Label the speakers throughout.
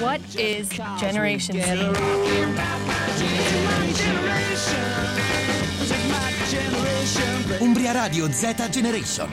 Speaker 1: What is Generation Z?
Speaker 2: Umbria Radio Z Generation.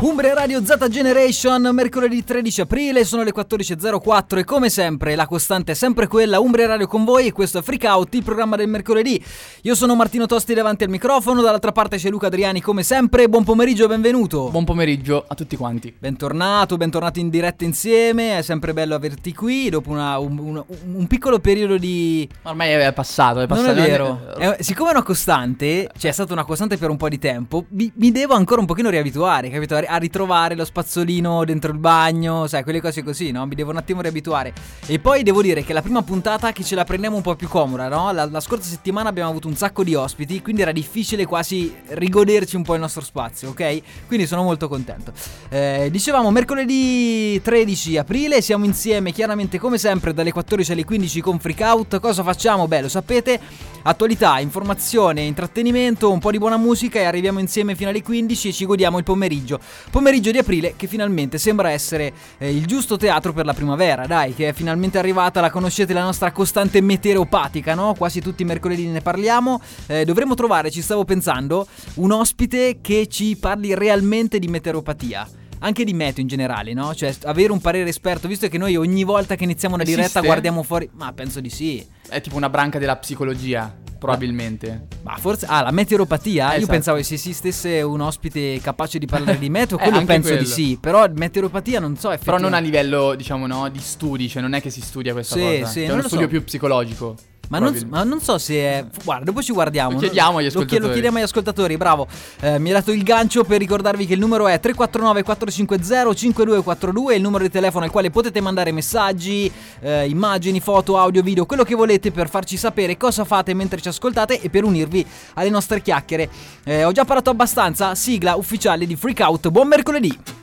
Speaker 3: Umbria Radio Z Generation, mercoledì 13 aprile, sono le 14.04 e come sempre la costante è sempre quella, Umbria Radio con voi e questo è Freak Out, il programma del mercoledì. Io sono Martino Tosti davanti al microfono, dall'altra parte c'è Luca Adriani come sempre, buon pomeriggio, benvenuto.
Speaker 4: Buon pomeriggio a tutti quanti.
Speaker 3: Bentornato, bentornati in diretta insieme, è sempre bello averti qui dopo una- un, un- un piccolo periodo di...
Speaker 4: Ma Ormai è passato, è passato.
Speaker 3: Non è vero, È- siccome è una costante, cioè è stata una costante per un po' di tempo, mi, mi devo ancora un pochino riabituare, capito? A, ritrovare lo spazzolino dentro il bagno, sai, quelle cose così, no? Mi devo un attimo riabituare. E poi devo dire che la prima puntata che ce la prendiamo un po' più comoda, no? La, la scorsa settimana abbiamo avuto un sacco di ospiti, quindi era difficile quasi rigoderci un po' il nostro spazio, ok? Quindi sono molto contento. Eh, dicevamo mercoledì 13 aprile, siamo insieme chiaramente come sempre dalle 14 alle 15 con Freak Out. Cosa facciamo? Beh, lo sapete, attualità, informazione, intrattenimento, un po' di buona musica e arriviamo insieme fino alle 15 e ci godiamo il pomeriggio. Pomeriggio di aprile che finalmente sembra essere eh, il giusto teatro per la primavera, dai, che è finalmente arrivata, la conoscete la nostra costante meteoropatica, no? Quasi tutti i mercoledì ne parliamo. Eh, dovremmo trovare, ci stavo pensando, un ospite che ci parli realmente di meteoropatia. Anche di meteo in generale, no? Cioè, avere un parere esperto, visto che noi ogni volta che iniziamo una diretta
Speaker 4: Esiste?
Speaker 3: guardiamo fuori. Ma penso di sì.
Speaker 4: È tipo una branca della psicologia, probabilmente.
Speaker 3: Ma forse. Ah, la meteoropatia?
Speaker 4: Eh,
Speaker 3: Io
Speaker 4: esatto.
Speaker 3: pensavo che se esistesse un ospite capace di parlare di meteo,
Speaker 4: Eh,
Speaker 3: quello
Speaker 4: anche
Speaker 3: penso di
Speaker 4: quello.
Speaker 3: sì. Però meteoropatia non so
Speaker 4: Però non a livello, diciamo, no, di studi, cioè non è che si studia questa
Speaker 3: Sì,
Speaker 4: cosa.
Speaker 3: sì,
Speaker 4: è
Speaker 3: non
Speaker 4: uno studio
Speaker 3: so.
Speaker 4: più psicologico.
Speaker 3: Ma non,
Speaker 4: probabilmente.
Speaker 3: ma non so se è. Guarda, dopo ci guardiamo.
Speaker 4: Lo chiediamo agli
Speaker 3: chie- Lo
Speaker 4: ascoltatori.
Speaker 3: chiediamo agli ascoltatori, bravo. Eh, mi ha dato il gancio per ricordarvi che il numero è 349 450 5242, è il numero di telefono al quale potete mandare messaggi, eh, immagini, foto, audio, video, quello che volete per farci sapere cosa fate mentre ci ascoltate e per unirvi alle nostre chiacchiere. Eh, ho già parlato abbastanza, sigla ufficiale di Freak Out. Buon mercoledì!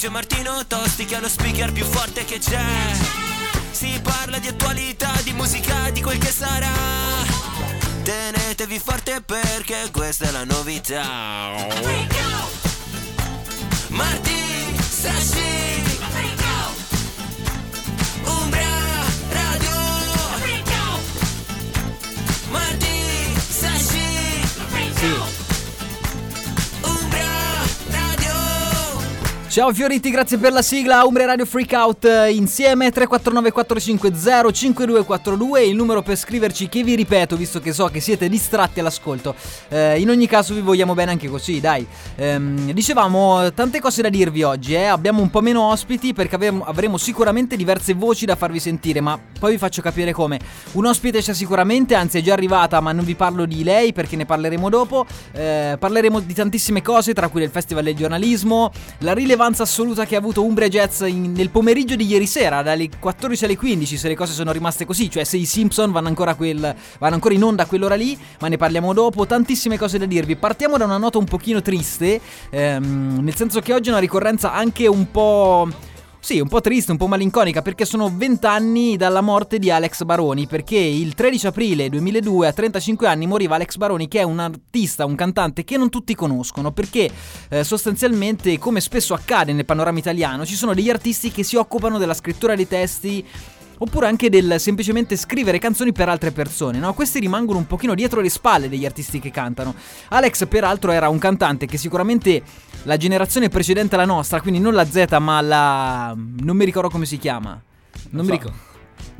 Speaker 5: Conduce Martino Tosti che è lo speaker più forte che c'è Si parla di attualità, di musica, di quel che sarà. Tenetevi forte perché questa è la novità. Marti, Sashi
Speaker 3: Ciao Fioriti, grazie per la sigla Umbre Radio Freak Out eh, insieme 349 450 5242 il numero per scriverci che vi ripeto visto che so che siete distratti all'ascolto. Eh, in ogni caso vi vogliamo bene anche così, dai. Ehm, dicevamo eh, tante cose da dirvi oggi, eh. abbiamo un po' meno ospiti perché avremo, avremo sicuramente diverse voci da farvi sentire, ma poi vi faccio capire come. Un ospite c'è sicuramente, anzi è già arrivata, ma non vi parlo di lei perché ne parleremo dopo. Eh, parleremo di tantissime cose, tra cui del Festival del giornalismo, la rilevanza assoluta che ha avuto Umbria Jazz in- nel pomeriggio di ieri sera, dalle 14 alle 15, se le cose sono rimaste così, cioè se i Simpson vanno ancora, quel, vanno ancora in onda a quell'ora lì, ma ne parliamo dopo, tantissime cose da dirvi. Partiamo da una nota un pochino triste, ehm, nel senso che oggi è una ricorrenza anche un po'... Sì, un po' triste, un po' malinconica perché sono 20 anni dalla morte di Alex Baroni, perché il 13 aprile 2002 a 35 anni moriva Alex Baroni che è un artista, un cantante che non tutti conoscono, perché eh, sostanzialmente come spesso accade nel panorama italiano ci sono degli artisti che si occupano della scrittura dei testi Oppure anche del semplicemente scrivere canzoni per altre persone, no? Questi rimangono un pochino dietro le spalle degli artisti che cantano. Alex, peraltro, era un cantante che sicuramente la generazione precedente alla nostra, quindi non la Z, ma la. non mi ricordo come si chiama. Non, mi
Speaker 4: so.
Speaker 3: ricordo.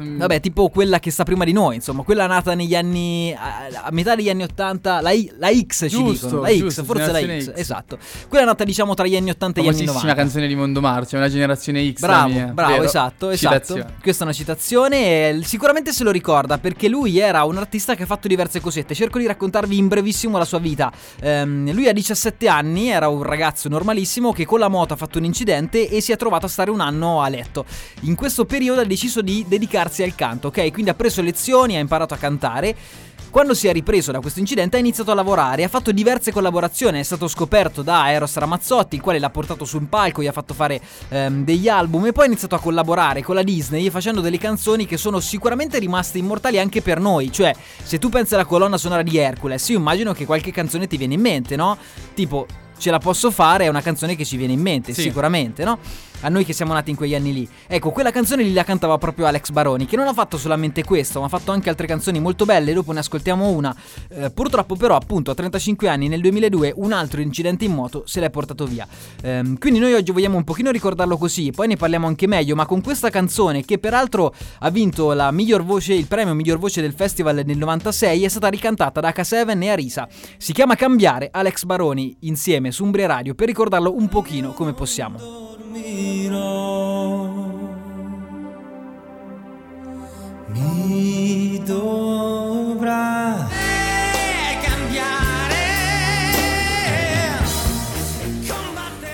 Speaker 4: Mm,
Speaker 3: Vabbè, tipo quella che sta prima di noi, insomma, quella nata negli anni. a, a metà degli anni 80, la, I- la X ci
Speaker 4: Giusto,
Speaker 3: dicono. La X,
Speaker 4: giusto,
Speaker 3: forse la X,
Speaker 4: X.
Speaker 3: esatto. Quella nata, diciamo, tra gli anni 80 e gli anni
Speaker 4: famosissima
Speaker 3: 90.
Speaker 4: canzone di Mondo Marcio, una generazione X.
Speaker 3: Bravo, bravo,
Speaker 4: vero?
Speaker 3: esatto, esatto.
Speaker 4: Citazione.
Speaker 3: Questa è una citazione sicuramente se lo ricorda perché lui era un artista che ha fatto diverse cosette. Cerco di raccontarvi in brevissimo la sua vita. Ehm, lui a 17 anni era un ragazzo normalissimo che con la moto ha fatto un incidente e si è trovato a stare un anno a letto. In questo periodo ha deciso di dedicarsi al canto, ok? Quindi ha preso lezioni, ha imparato a cantare. Quando si è ripreso da questo incidente ha iniziato a lavorare, ha fatto diverse collaborazioni, è stato scoperto da Eros Ramazzotti, il quale l'ha portato su un palco, gli ha fatto fare ehm, degli album e poi ha iniziato a collaborare con la Disney facendo delle canzoni che sono sicuramente rimaste immortali anche per noi, cioè se tu pensi alla colonna sonora di Hercules, io immagino che qualche canzone ti viene in mente, no? Tipo ce la posso fare è una canzone che ci viene in mente,
Speaker 4: Sì.
Speaker 3: sicuramente, no? A noi che siamo nati in quegli anni lì. Ecco, quella canzone lì la cantava proprio Alex Baroni, che non ha fatto solamente questo, ma ha fatto anche altre canzoni molto belle, dopo ne ascoltiamo una. Eh, purtroppo però, appunto, a 35 anni, nel 2002, un altro incidente in moto se l'è portato via. Ehm, quindi noi oggi vogliamo un pochino ricordarlo così, poi ne parliamo anche meglio, ma con questa canzone, che peraltro ha vinto la miglior voce, il premio miglior voce del festival nel 96, è stata ricantata da H7 e Arisa. Si chiama Cambiare, Alex Baroni insieme su Umbria Radio, per ricordarlo un pochino come possiamo.
Speaker 6: Mi dovrà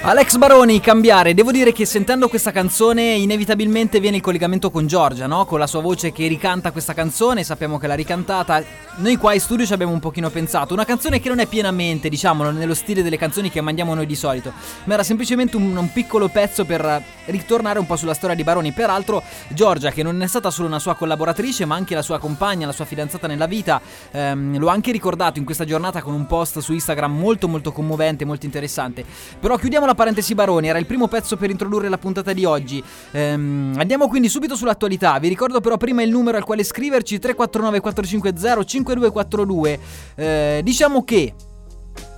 Speaker 3: Alex Baroni, cambiare. Devo dire che sentendo questa canzone inevitabilmente viene il collegamento con Giorgia, no? Con la sua voce che ricanta questa canzone, sappiamo che l'ha ricantata. Noi qua in studio ci abbiamo un pochino pensato. Una canzone che non è pienamente, diciamolo, nello stile delle canzoni che mandiamo noi di solito, ma era semplicemente un, un piccolo pezzo per ritornare un po' sulla storia di Baroni. Peraltro Giorgia, che non è stata solo una sua collaboratrice, ma anche la sua compagna, la sua fidanzata nella vita, ehm, lo ha anche ricordato in questa giornata con un post su Instagram molto molto commovente, molto interessante. Però chiudiamo la parentesi Baroni, era il primo pezzo per introdurre la puntata di oggi. Ehm, andiamo quindi subito sull'attualità. Vi ricordo però prima il numero al quale scriverci 349 450 5242. Eh, diciamo che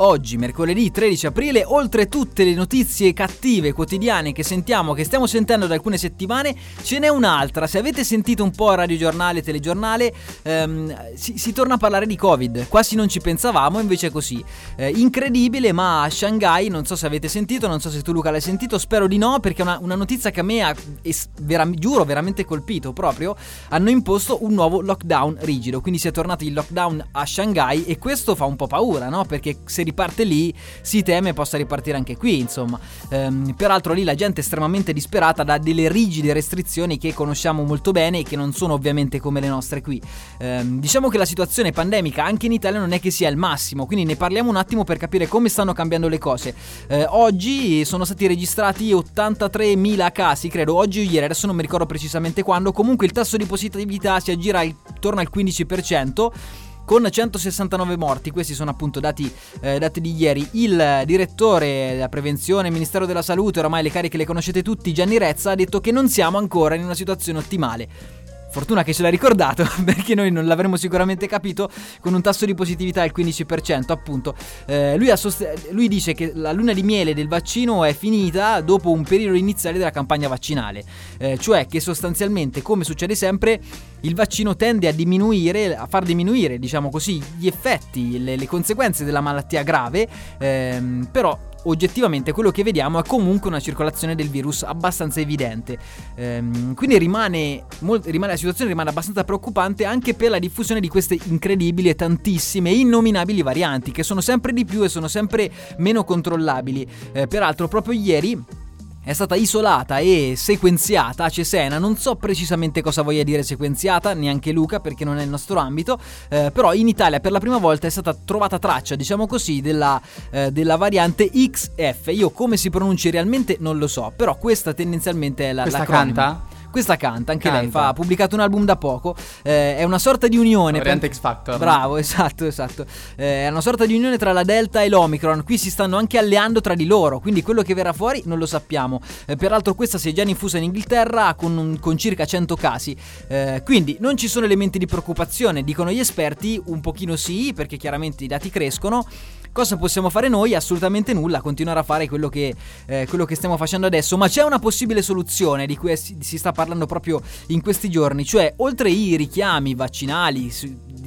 Speaker 3: Oggi, mercoledì 13 aprile, oltre tutte le notizie cattive quotidiane che sentiamo, che stiamo sentendo da alcune settimane, ce n'è un'altra. Se avete sentito un po' radiogiornale, telegiornale, ehm, si, si torna a parlare di Covid. Quasi non ci pensavamo, invece è così. Eh, incredibile, ma a Shanghai, non so se avete sentito, non so se tu Luca l'hai sentito, spero di no, perché è una, una notizia che a me ha, es- vera- giuro, veramente colpito proprio. Hanno imposto un nuovo lockdown rigido, quindi si è tornato il lockdown a Shanghai e questo fa un po' paura, no? Perché se riparte lì si teme possa ripartire anche qui, insomma. Ehm, peraltro lì la gente è estremamente disperata da delle rigide restrizioni che conosciamo molto bene e che non sono ovviamente come le nostre qui. Ehm, diciamo che la situazione pandemica anche in Italia non è che sia il massimo, quindi ne parliamo un attimo per capire come stanno cambiando le cose. Eh, oggi sono stati registrati 83.000 casi, credo, oggi o ieri, adesso non mi ricordo precisamente quando, comunque il tasso di positività si aggira intorno al 15% con 169 morti, questi sono appunto dati, eh, dati di ieri. Il direttore della prevenzione, Ministero della Salute, oramai le cariche le conoscete tutti, Gianni Rezza, ha detto che non siamo ancora in una situazione ottimale. Fortuna che ce l'ha ricordato, perché noi non l'avremmo sicuramente capito, con un tasso di positività al 15%, appunto. Eh, lui, sost- lui, dice che la luna di miele del vaccino è finita dopo un periodo iniziale della campagna vaccinale, eh, cioè che sostanzialmente, come succede sempre, il vaccino tende a diminuire, a far diminuire, diciamo così, gli effetti, le, le conseguenze della malattia grave, ehm, però oggettivamente quello che vediamo è comunque una circolazione del virus abbastanza evidente. Ehm, quindi rimane, molt- rimane, la situazione rimane abbastanza preoccupante anche per la diffusione di queste incredibili e tantissime innominabili varianti che sono sempre di più e sono sempre meno controllabili. Eh, peraltro proprio ieri è stata isolata e sequenziata a Cesena, non so precisamente cosa voglia dire sequenziata, neanche Luca perché non è il nostro ambito, eh, però in Italia per la prima volta è stata trovata traccia, diciamo così, della, eh, della variante XF. Io come si pronunci realmente non lo so, però questa tendenzialmente è la
Speaker 4: Questa
Speaker 3: l'acronimo.
Speaker 4: canta?
Speaker 3: Questa canta, anche
Speaker 4: Canta.
Speaker 3: lei fa, ha pubblicato un album da poco, eh, è una sorta di unione.
Speaker 4: Variante X Factor.
Speaker 3: Bravo, esatto, esatto. Eh, è una sorta di unione tra la Delta e l'Omicron, qui si stanno anche alleando tra di loro, quindi quello che verrà fuori non lo sappiamo. Eh, peraltro questa si è già diffusa in Inghilterra con, un- con circa 100 casi, Eh, quindi non ci sono elementi di preoccupazione, dicono gli esperti, un pochino sì, perché chiaramente i dati crescono. Cosa possiamo fare noi? Assolutamente nulla, continuare a fare quello che, eh, quello che stiamo facendo adesso, ma c'è una possibile soluzione di cui si, si sta parlando proprio in questi giorni, cioè oltre i richiami vaccinali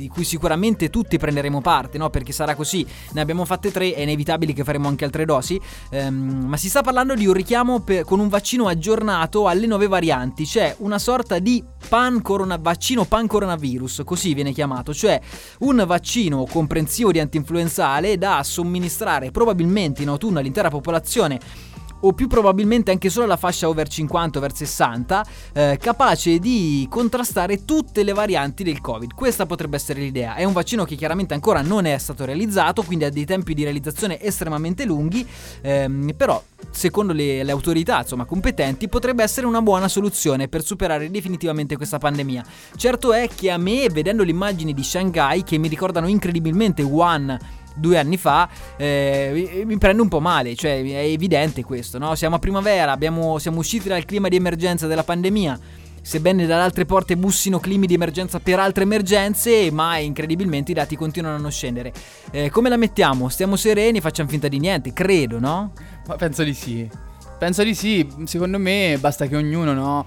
Speaker 3: di cui sicuramente tutti prenderemo parte, no? perché sarà così, ne abbiamo fatte tre, è inevitabile che faremo anche altre dosi, ehm, ma si sta parlando di un richiamo per- con un vaccino aggiornato alle nuove varianti, cioè una sorta di pan corona- vaccino pan coronavirus, così viene chiamato, cioè un vaccino comprensivo di antinfluenzale da somministrare probabilmente in autunno all'intera popolazione o più probabilmente anche solo la fascia over 50, over 60, eh, capace di contrastare tutte le varianti del Covid. Questa potrebbe essere l'idea. È un vaccino che chiaramente ancora non è stato realizzato, quindi ha dei tempi di realizzazione estremamente lunghi, ehm, però secondo le, le autorità insomma, competenti potrebbe essere una buona soluzione per superare definitivamente questa pandemia. Certo è che a me, vedendo le immagini di Shanghai, che mi ricordano incredibilmente Wuhan, due anni fa, eh, mi prende un po' male, cioè è evidente questo, no? Siamo a primavera, abbiamo, siamo usciti dal clima di emergenza della pandemia, sebbene dalle altre porte bussino climi di emergenza per altre emergenze, ma incredibilmente i dati continuano a non scendere. Eh, come la mettiamo? Stiamo sereni, facciamo finta di niente, credo, no?
Speaker 4: Ma penso di sì. Penso di sì, secondo me basta che ognuno, no?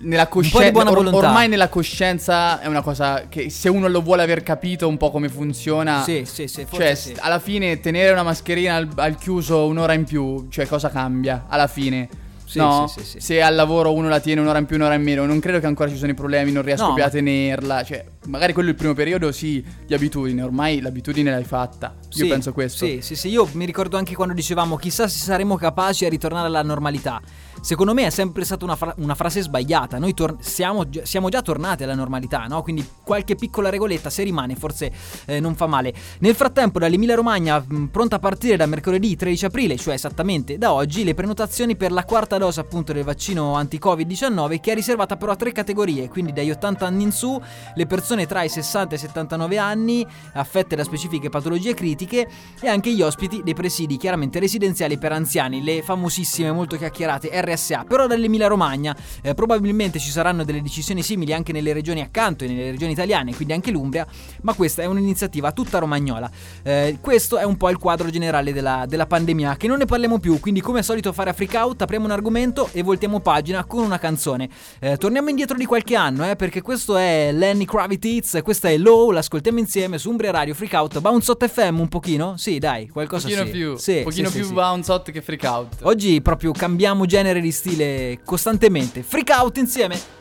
Speaker 4: Nella coscienza,
Speaker 3: volontà.
Speaker 4: ormai nella coscienza è una cosa che se uno lo vuole aver capito un po' come funziona,
Speaker 3: Sì, sì, sì, forse
Speaker 4: cioè
Speaker 3: sì.
Speaker 4: alla fine tenere una mascherina al, al chiuso un'ora in più, cioè cosa cambia alla fine?
Speaker 3: Sì,
Speaker 4: no?
Speaker 3: sì, sì, sì.
Speaker 4: Se al lavoro uno la tiene un'ora in più, un'ora in meno, non credo che ancora ci sono i problemi, non riesco
Speaker 3: No,
Speaker 4: più a tenerla. Cioè, magari quello è il primo periodo, sì, di abitudine. Ormai l'abitudine l'hai fatta. Io penso questo.
Speaker 3: Sì, sì, sì, io mi ricordo anche quando dicevamo chissà se saremo capaci a ritornare alla normalità. Secondo me è sempre stata una, fra- una frase sbagliata. Noi tor- siamo, siamo già tornati alla normalità, no? Quindi qualche piccola regoletta, se rimane, forse eh, non fa male. Nel frattempo, dall'Emilia Romagna, pronta a partire da mercoledì 13 aprile, cioè esattamente da oggi, le prenotazioni per la quarta dose appunto del vaccino anti-Covid-19, che è riservata però a tre categorie, quindi dagli 80 anni in su, le persone tra i 60 e i 79 anni affette da specifiche patologie critiche e anche gli ospiti dei presidi chiaramente residenziali per anziani, le famosissime molto chiacchierate RSA, però dall'Emilia Romagna eh, probabilmente ci saranno delle decisioni simili anche nelle regioni accanto e nelle regioni italiane, quindi anche l'Umbria, ma questa è un'iniziativa tutta romagnola. Eh, questo è un po' il quadro generale della, della pandemia, che non ne parliamo più, quindi come al solito fare a freak out, apriamo un argomento e voltiamo pagina con una canzone. Eh, torniamo indietro di qualche anno, eh, perché questo è Lenny Kravitz, questa è Low, l'ascoltiamo insieme su Umbria Radio Freak Out, Bounce Hot FM un pochino? Sì, dai, qualcosa
Speaker 4: Un pochino
Speaker 3: sì.
Speaker 4: più,
Speaker 3: Sì,
Speaker 4: un pochino
Speaker 3: sì,
Speaker 4: più
Speaker 3: sì.
Speaker 4: bounce hot che freak out.
Speaker 3: Oggi proprio cambiamo genere di stile costantemente. Freak out insieme.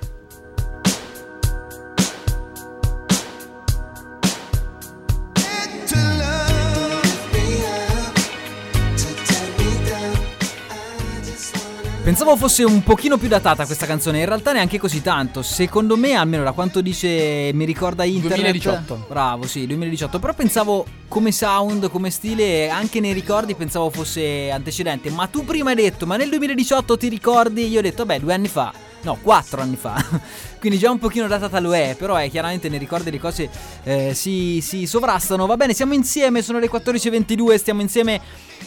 Speaker 3: Pensavo fosse un pochino più datata questa canzone, in realtà neanche così tanto. Secondo me, almeno da quanto dice, mi ricorda internet.
Speaker 4: 2018.
Speaker 3: Bravo, sì, 2018. Però pensavo come sound, come stile, anche nei ricordi pensavo fosse antecedente. Ma tu prima hai detto, ma nel 2018 ti ricordi? Io ho detto, beh, due anni fa. No, quattro anni fa. Quindi già un pochino datata lo è, però è chiaramente nei ricordi le cose eh, si, si sovrastano. Va bene, siamo insieme, sono le 14.22, stiamo insieme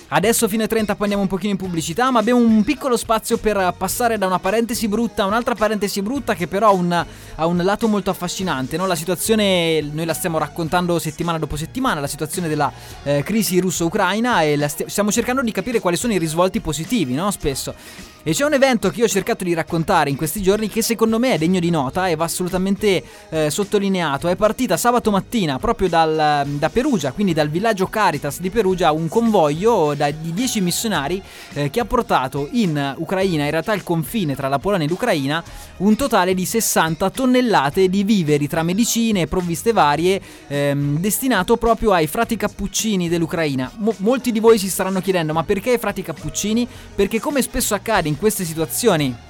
Speaker 3: adesso fino alle 30, poi andiamo un pochino in pubblicità, ma abbiamo un piccolo spazio per passare da una parentesi brutta a un'altra parentesi brutta che però ha un, ha un lato molto affascinante. no? La situazione, noi la stiamo raccontando settimana dopo settimana, la situazione della eh, crisi russo-ucraina e stia- stiamo cercando di capire quali sono i risvolti positivi, no? Spesso. E c'è un evento che io ho cercato di raccontare in questi giorni che secondo me è degno di nota e va assolutamente eh, sottolineato. È partita sabato mattina proprio dal- da Perugia, quindi dal villaggio Caritas di Perugia, un convoglio da- di 10 missionari eh, che ha portato in Ucraina, in realtà il confine tra la Polonia e l'Ucraina, un totale di 60 tonnellate di viveri tra medicine e provviste varie ehm, destinato proprio ai frati cappuccini dell'Ucraina. Mo- molti di voi si staranno chiedendo ma perché i frati cappuccini? Perché come spesso accade in queste situazioni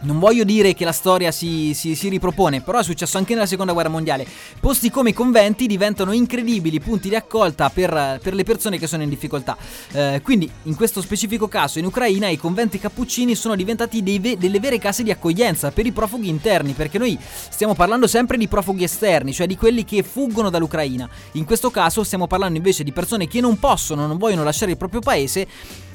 Speaker 3: non voglio dire che la storia si, si- si ripropone, però è successo anche nella seconda guerra mondiale. Posti come i conventi diventano incredibili punti di accolta per, per le persone che sono in difficoltà. Eh, quindi, in questo specifico caso, in Ucraina, i conventi cappuccini sono diventati ve- delle vere case di accoglienza per i profughi interni, perché noi stiamo parlando sempre di profughi esterni, cioè di quelli che fuggono dall'Ucraina. In questo caso, stiamo parlando invece di persone che non possono, non vogliono lasciare il proprio paese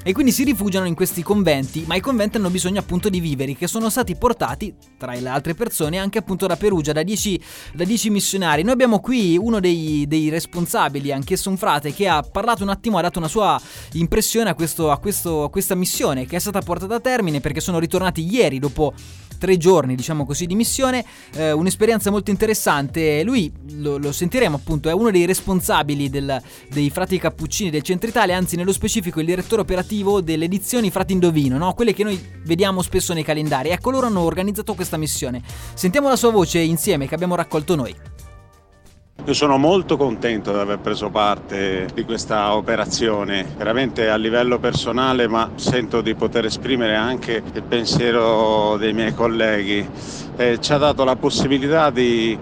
Speaker 3: e quindi si rifugiano in questi conventi, ma i conventi hanno bisogno appunto di viveri che sono stati portati tra le altre persone anche appunto da Perugia, da 10, da 10 missionari. Noi abbiamo qui uno dei, dei responsabili, anch'esso un frate, che ha parlato un attimo, ha dato una sua impressione a, questo, a, questo, a questa missione che è stata portata a termine perché sono ritornati ieri dopo tre giorni, diciamo così, di missione, eh, un'esperienza molto interessante. Lui, lo, lo sentiremo appunto, è uno dei responsabili del- dei frati cappuccini del centro Italia, anzi nello specifico il direttore operativo delle edizioni Frati Indovino, no? quelle che noi vediamo spesso nei calendari. Ecco, loro hanno organizzato questa missione. Sentiamo la sua voce insieme che abbiamo raccolto noi.
Speaker 7: Io sono molto contento di aver preso parte di questa operazione, veramente a livello personale, ma sento di poter esprimere anche il pensiero dei miei colleghi. Eh, ci ha dato la possibilità di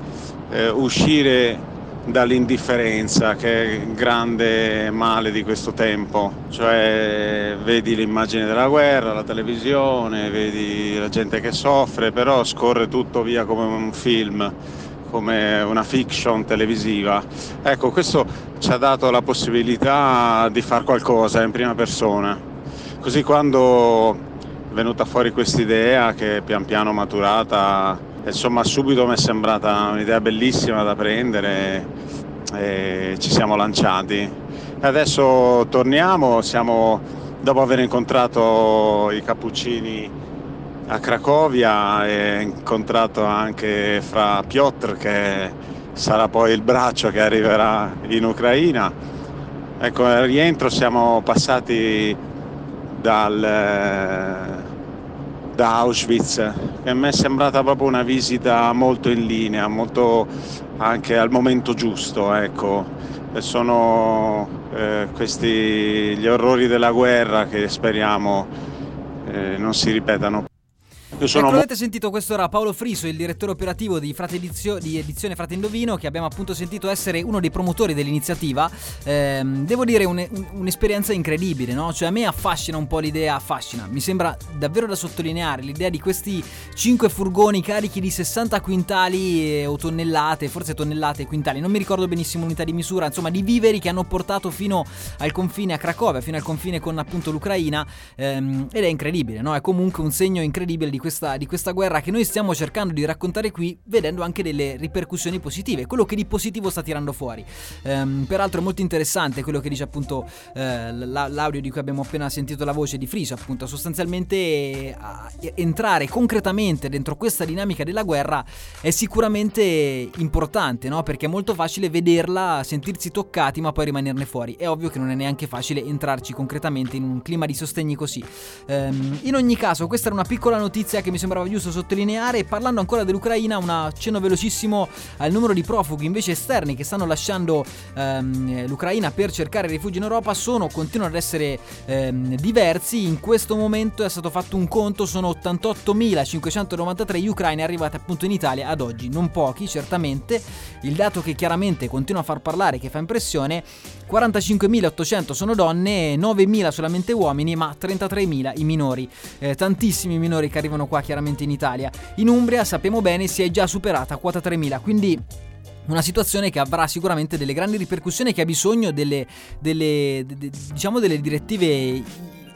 Speaker 7: eh, uscire dall'indifferenza che è il grande male di questo tempo, cioè vedi l'immagine della guerra, la televisione, vedi la gente che soffre, però scorre tutto via come un film, come una fiction televisiva. Ecco, questo ci ha dato la possibilità di fare qualcosa in prima persona. Così quando è venuta fuori questa idea che pian piano maturata insomma subito mi è sembrata un'idea bellissima da prendere e ci siamo lanciati. Adesso torniamo, siamo, dopo aver incontrato i cappuccini a Cracovia e incontrato anche fra Piotr che sarà poi il braccio che arriverà in Ucraina. Ecco, al rientro siamo passati dal da Auschwitz, che a me è sembrata proprio una visita molto in linea, molto anche al momento giusto, ecco. sono eh, questi gli orrori della guerra che speriamo eh, non si ripetano.
Speaker 3: Io sono ecco, avete sentito, questo era Paolo Friso, il direttore operativo di, Edizio, di Edizione Frate Indovino, che abbiamo appunto sentito essere uno dei promotori dell'iniziativa. Ehm, devo dire un, un, un'esperienza incredibile, no? Cioè a me affascina un po' l'idea, affascina, mi sembra davvero da sottolineare l'idea di questi 5 furgoni carichi di 60 quintali eh, o tonnellate, forse tonnellate e quintali, non mi ricordo benissimo l'unità di misura, insomma di viveri che hanno portato fino al confine a Cracovia, fino al confine con appunto l'Ucraina ehm, ed è incredibile, no? È comunque un segno incredibile di questa, di questa guerra che noi stiamo cercando di raccontare qui, vedendo anche delle ripercussioni positive, quello che di positivo sta tirando fuori. Ehm, peraltro è molto interessante quello che dice appunto eh, l'audio di cui abbiamo appena sentito la voce di Friso, appunto sostanzialmente eh, entrare concretamente dentro questa dinamica della guerra è sicuramente importante, no? Perché è molto facile vederla, sentirsi toccati, ma poi rimanerne fuori. È ovvio che non è neanche facile entrarci concretamente in un clima di sostegni così. Ehm, in ogni caso, questa era una piccola notizia notizia che mi sembrava giusto sottolineare. Parlando ancora dell'Ucraina, un accenno velocissimo al numero di profughi invece esterni che stanno lasciando ehm, l'Ucraina per cercare rifugio in Europa sono, continuano ad essere ehm, diversi. In questo momento è stato fatto un conto, sono 88.593 gli ucraini arrivati appunto in Italia ad oggi, non pochi certamente. Il dato che chiaramente continua a far parlare, che fa impressione, 45.800 sono donne, 9.000 solamente uomini, ma 33.000 i minori. Eh, tantissimi minori che arrivano qua chiaramente in Italia. In Umbria sappiamo bene si è già superata quota 3.000, quindi una situazione che avrà sicuramente delle grandi ripercussioni e che ha bisogno delle, delle, de, diciamo delle direttive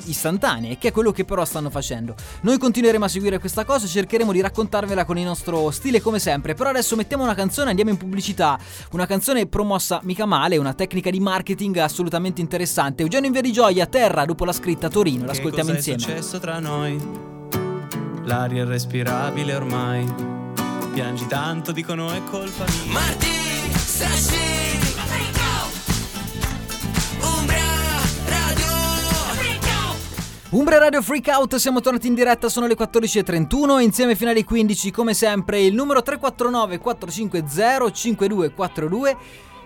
Speaker 3: istantanee, che è quello che però stanno facendo. Noi continueremo a seguire questa cosa e cercheremo di raccontarvela con il nostro stile come sempre. Però adesso mettiamo una canzone, andiamo in pubblicità. Una canzone promossa mica male, una tecnica di marketing assolutamente interessante. Eugenio in Via di Gioia, Terra, dopo la scritta Torino, l'ascoltiamo insieme.
Speaker 8: Che è successo tra noi? L'aria è respirabile ormai. Piangi tanto, dicono è colpa mia.
Speaker 5: Marti, Sashi
Speaker 3: Umbra Radio Freakout, siamo tornati in diretta, sono le 14.31, insieme fino alle 15 come sempre il numero 349 450 5242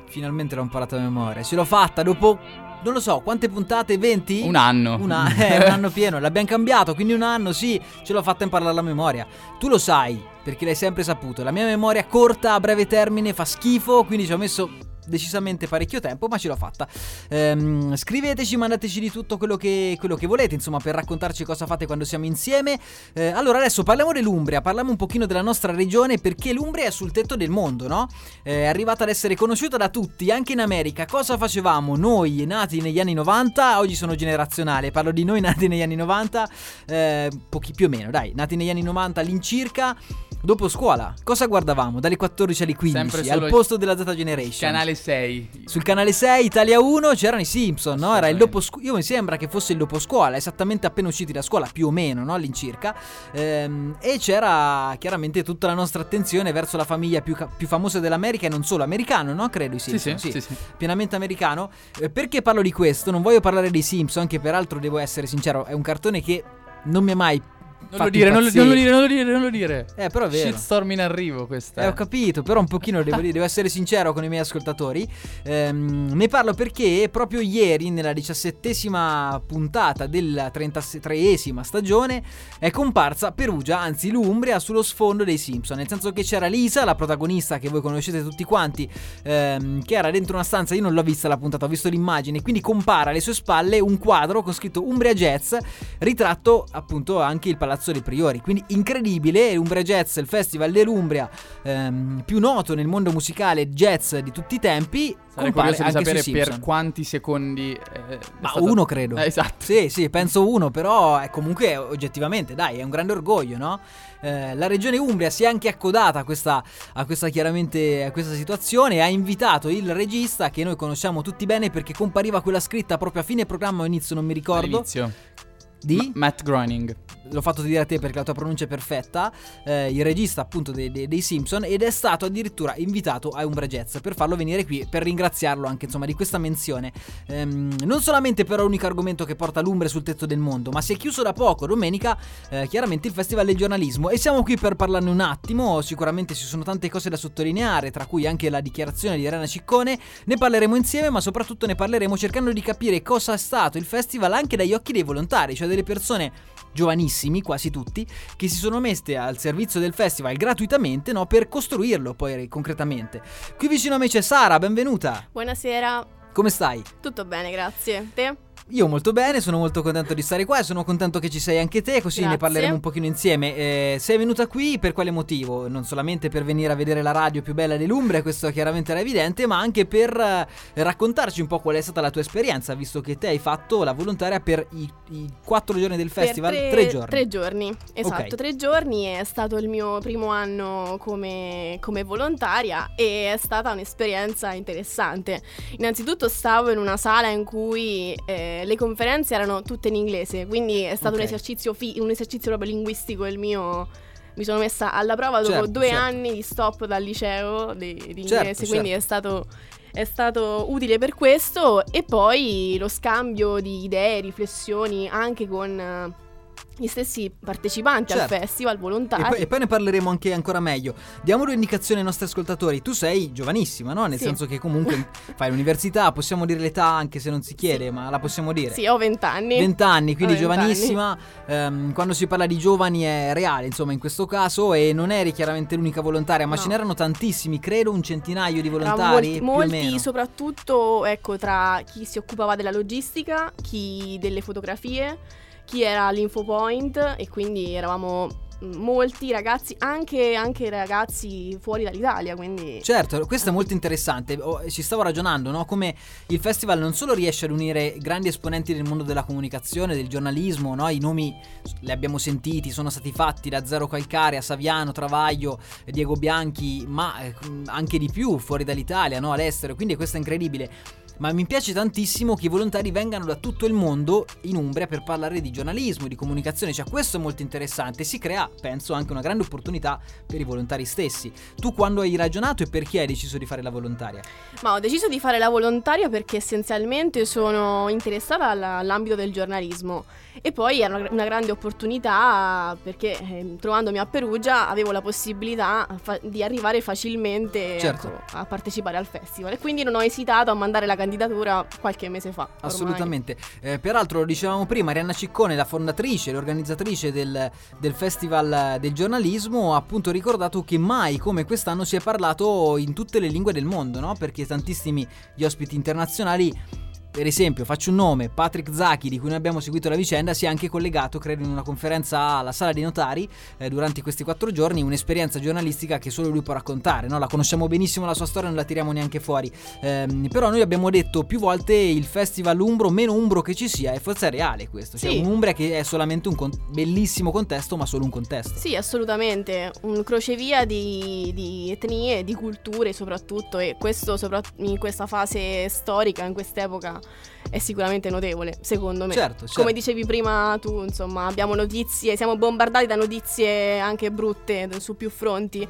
Speaker 3: Finalmente l'ho imparato a memoria, ce l'ho fatta dopo, non lo so, quante puntate? 20?
Speaker 4: Un anno.
Speaker 3: Una, eh, un anno pieno, l'abbiamo cambiato, quindi un anno sì, ce l'ho fatta imparare a memoria. Tu lo sai, perché l'hai sempre saputo, la mia memoria corta a breve termine fa schifo, quindi ci ho messo decisamente parecchio tempo, ma ce l'ho fatta. Ehm, scriveteci, mandateci di tutto quello che, quello che, volete, insomma, per raccontarci cosa fate quando siamo insieme. Eh, allora, adesso parliamo dell'Umbria, parliamo un pochino della nostra regione, perché l'Umbria è sul tetto del mondo, no? Eh, è arrivata ad essere conosciuta da tutti, anche in America. Cosa facevamo noi, nati negli anni 90? Oggi sono generazionale, parlo di noi nati negli anni 90, eh, pochi più o meno, dai, nati negli anni 90 all'incirca. Dopo scuola, cosa guardavamo? Dalle 14 alle 15, al posto della Data Generation.
Speaker 4: Canale 6.
Speaker 3: Sul canale 6, Italia 1, c'erano i Simpson, no? Era il dopo scuola. Io mi sembra che fosse il dopo scuola, esattamente appena usciti da scuola, più o meno, no? All'incirca. Ehm, e c'era chiaramente tutta la nostra attenzione verso la famiglia più, più famosa dell'america e non solo, americano, no? Credo i Simpson.
Speaker 4: Sì, sì, sì, sì.
Speaker 3: Pienamente americano. Eh, perché parlo di questo? Non voglio parlare dei Simpson, che peraltro devo essere sincero, è un cartone che non mi è mai
Speaker 4: Non lo dire, non lo, non lo dire, non lo dire, non lo dire.
Speaker 3: Eh, però è vero.
Speaker 4: Shitstorm in arrivo questa.
Speaker 3: Eh, ho capito, però un pochino devo, devo essere sincero con i miei ascoltatori. Ehm, ne parlo perché proprio ieri, nella diciassettesima puntata della 33esima stagione, è comparsa Perugia, anzi l'Umbria, sullo sfondo dei Simpson. Nel senso che c'era Lisa, la protagonista che voi conoscete tutti quanti, ehm, che era dentro una stanza. Io non l'ho vista la puntata, ho visto l'immagine. Quindi compara alle sue spalle un quadro con scritto Umbria Jazz, ritratto appunto anche il Palazzo dei Priori. Quindi incredibile, l'Umbria Jazz, il festival dell'Umbria ehm, più noto nel mondo musicale jazz di tutti i tempi.
Speaker 4: Sarei curioso di sapere per quanti secondi. eh,
Speaker 3: Ma
Speaker 4: stato-
Speaker 3: uno credo.
Speaker 4: Eh, esatto.
Speaker 3: Sì, sì, penso uno, però è comunque oggettivamente, dai, è un grande orgoglio, no? Eh, la regione Umbria si è anche accodata a questa, a questa chiaramente a questa situazione e ha invitato il regista che noi conosciamo tutti bene perché compariva quella scritta proprio a fine programma o inizio, non mi ricordo.
Speaker 4: All'inizio.
Speaker 3: Di?
Speaker 4: Ma- Matt Groening.
Speaker 3: L'ho fatto dire a te perché la tua pronuncia è perfetta. eh, il regista appunto dei, dei- dei Simpson ed è stato addirittura invitato a Umbra Jazz per farlo venire qui per ringraziarlo anche insomma di questa menzione. Ehm, non solamente però l'unico argomento che porta l'Umbria sul tetto del mondo, ma si è chiuso da poco domenica eh, chiaramente il Festival del giornalismo e siamo qui per parlarne un attimo. Sicuramente ci sono tante cose da sottolineare, tra cui anche la dichiarazione di Irena Ciccone. Ne parleremo insieme, ma soprattutto ne parleremo cercando di capire cosa è stato il festival anche dagli occhi dei volontari, cioè delle persone giovanissimi, quasi tutti, che si sono messe al servizio del festival gratuitamente no, per costruirlo poi concretamente. Qui vicino a me c'è Sara, benvenuta.
Speaker 1: Buonasera,
Speaker 3: Come stai?
Speaker 1: tutto bene, grazie. Te?
Speaker 3: Io molto bene, sono molto contento di stare qua e sono contento che ci sei anche te, così ne
Speaker 1: Grazie.
Speaker 3: parleremo un pochino insieme. Eh, sei venuta qui per quale motivo? Non solamente per venire a vedere la radio più bella dell'Umbria, questo chiaramente era evidente, ma anche per eh, raccontarci un po' qual è stata la tua esperienza, visto che te hai fatto la volontaria per i, i quattro giorni del festival,
Speaker 1: per
Speaker 3: tre, giorni.
Speaker 1: Tre giorni, esatto,
Speaker 3: Ok.
Speaker 1: tre giorni. È stato il mio primo anno come, come volontaria e è stata un'esperienza interessante. Innanzitutto stavo in una sala in cui eh, le conferenze erano tutte in inglese, quindi è stato
Speaker 3: Ok.
Speaker 1: un, esercizio fi- un esercizio proprio linguistico il mio... Mi sono messa alla prova dopo
Speaker 3: Certo,
Speaker 1: due
Speaker 3: certo.
Speaker 1: anni di stop dal liceo di, di
Speaker 3: Certo,
Speaker 1: inglese, quindi
Speaker 3: certo.
Speaker 1: è stato è stato utile per questo e poi lo scambio di idee, riflessioni anche con gli stessi partecipanti
Speaker 3: Certo.
Speaker 1: al festival,
Speaker 3: E
Speaker 1: volontari.
Speaker 3: poi, e poi ne parleremo anche ancora meglio. Diamo due indicazioni ai nostri ascoltatori. Tu sei giovanissima, no? Nel
Speaker 1: Sì.
Speaker 3: senso che comunque fai l'università, possiamo dire l'età anche se non si chiede, ma la possiamo dire.
Speaker 1: Sì, ho vent'anni.
Speaker 3: 20 anni, quindi
Speaker 1: Ho vent'anni.
Speaker 3: giovanissima. Ehm, quando si parla di giovani è reale, insomma, in questo caso. E non eri chiaramente l'unica volontaria, ma
Speaker 1: No.
Speaker 3: ce n'erano tantissimi, credo un centinaio di
Speaker 1: Tra
Speaker 3: volontari.
Speaker 1: molti,
Speaker 3: più o
Speaker 1: molti,
Speaker 3: meno.
Speaker 1: soprattutto ecco, tra chi si occupava della logistica, chi delle fotografie, chi era all'infopoint e quindi eravamo mm, molti ragazzi, anche, anche ragazzi fuori dall'Italia, quindi
Speaker 3: Certo, questo è molto interessante. Oh, ci stavo ragionando, no? Come il festival non solo riesce ad unire grandi esponenti del mondo della comunicazione, del giornalismo, no? I nomi li abbiamo sentiti, sono stati fatti da Zero Calcare a Saviano, Travaglio, Diego Bianchi, ma eh, anche di più fuori dall'Italia, no? All'estero. Quindi questo è incredibile. Ma mi piace tantissimo che i volontari vengano da tutto il mondo in Umbria per parlare di giornalismo, di comunicazione, cioè questo è molto interessante, si crea, penso, anche una grande opportunità per i volontari stessi. Tu quando hai ragionato e perché hai deciso di fare la volontaria?
Speaker 1: Ma ho deciso di fare la volontaria perché essenzialmente sono interessata alla- all'ambito del giornalismo e poi era una, una grande opportunità perché eh, trovandomi a Perugia avevo la possibilità fa- di arrivare facilmente
Speaker 3: Certo.
Speaker 1: ecco, a partecipare al festival e quindi non ho esitato a mandare la candidatura qualche mese fa. ormai.
Speaker 3: Assolutamente. Eh, peraltro lo dicevamo prima, Arianna Ciccone, la fondatrice, l'organizzatrice del, del Festival del giornalismo, ha appunto ricordato che mai come quest'anno si è parlato in tutte le lingue del mondo, no? Perché tantissimi gli ospiti internazionali per esempio, faccio un nome, Patrick Zacchi, di cui noi abbiamo seguito la vicenda, si è anche collegato, credo, in una conferenza alla sala dei notari eh, durante questi quattro giorni, un'esperienza giornalistica che solo lui può raccontare, no? La conosciamo benissimo la sua storia, non la tiriamo neanche fuori. Ehm, però noi abbiamo detto più volte il festival umbro, meno umbro che ci sia, e forse è reale questo. Cioè
Speaker 1: Sì.
Speaker 3: un'Umbria che è solamente un con- bellissimo contesto, ma solo un contesto.
Speaker 1: Sì, assolutamente, un crocevia di, di etnie, di culture soprattutto e questo sopra- in questa fase storica, in quest'epoca è sicuramente notevole, secondo me.
Speaker 3: Certo, certo.
Speaker 1: Come dicevi prima tu, insomma, abbiamo notizie, siamo bombardati da notizie anche brutte su più fronti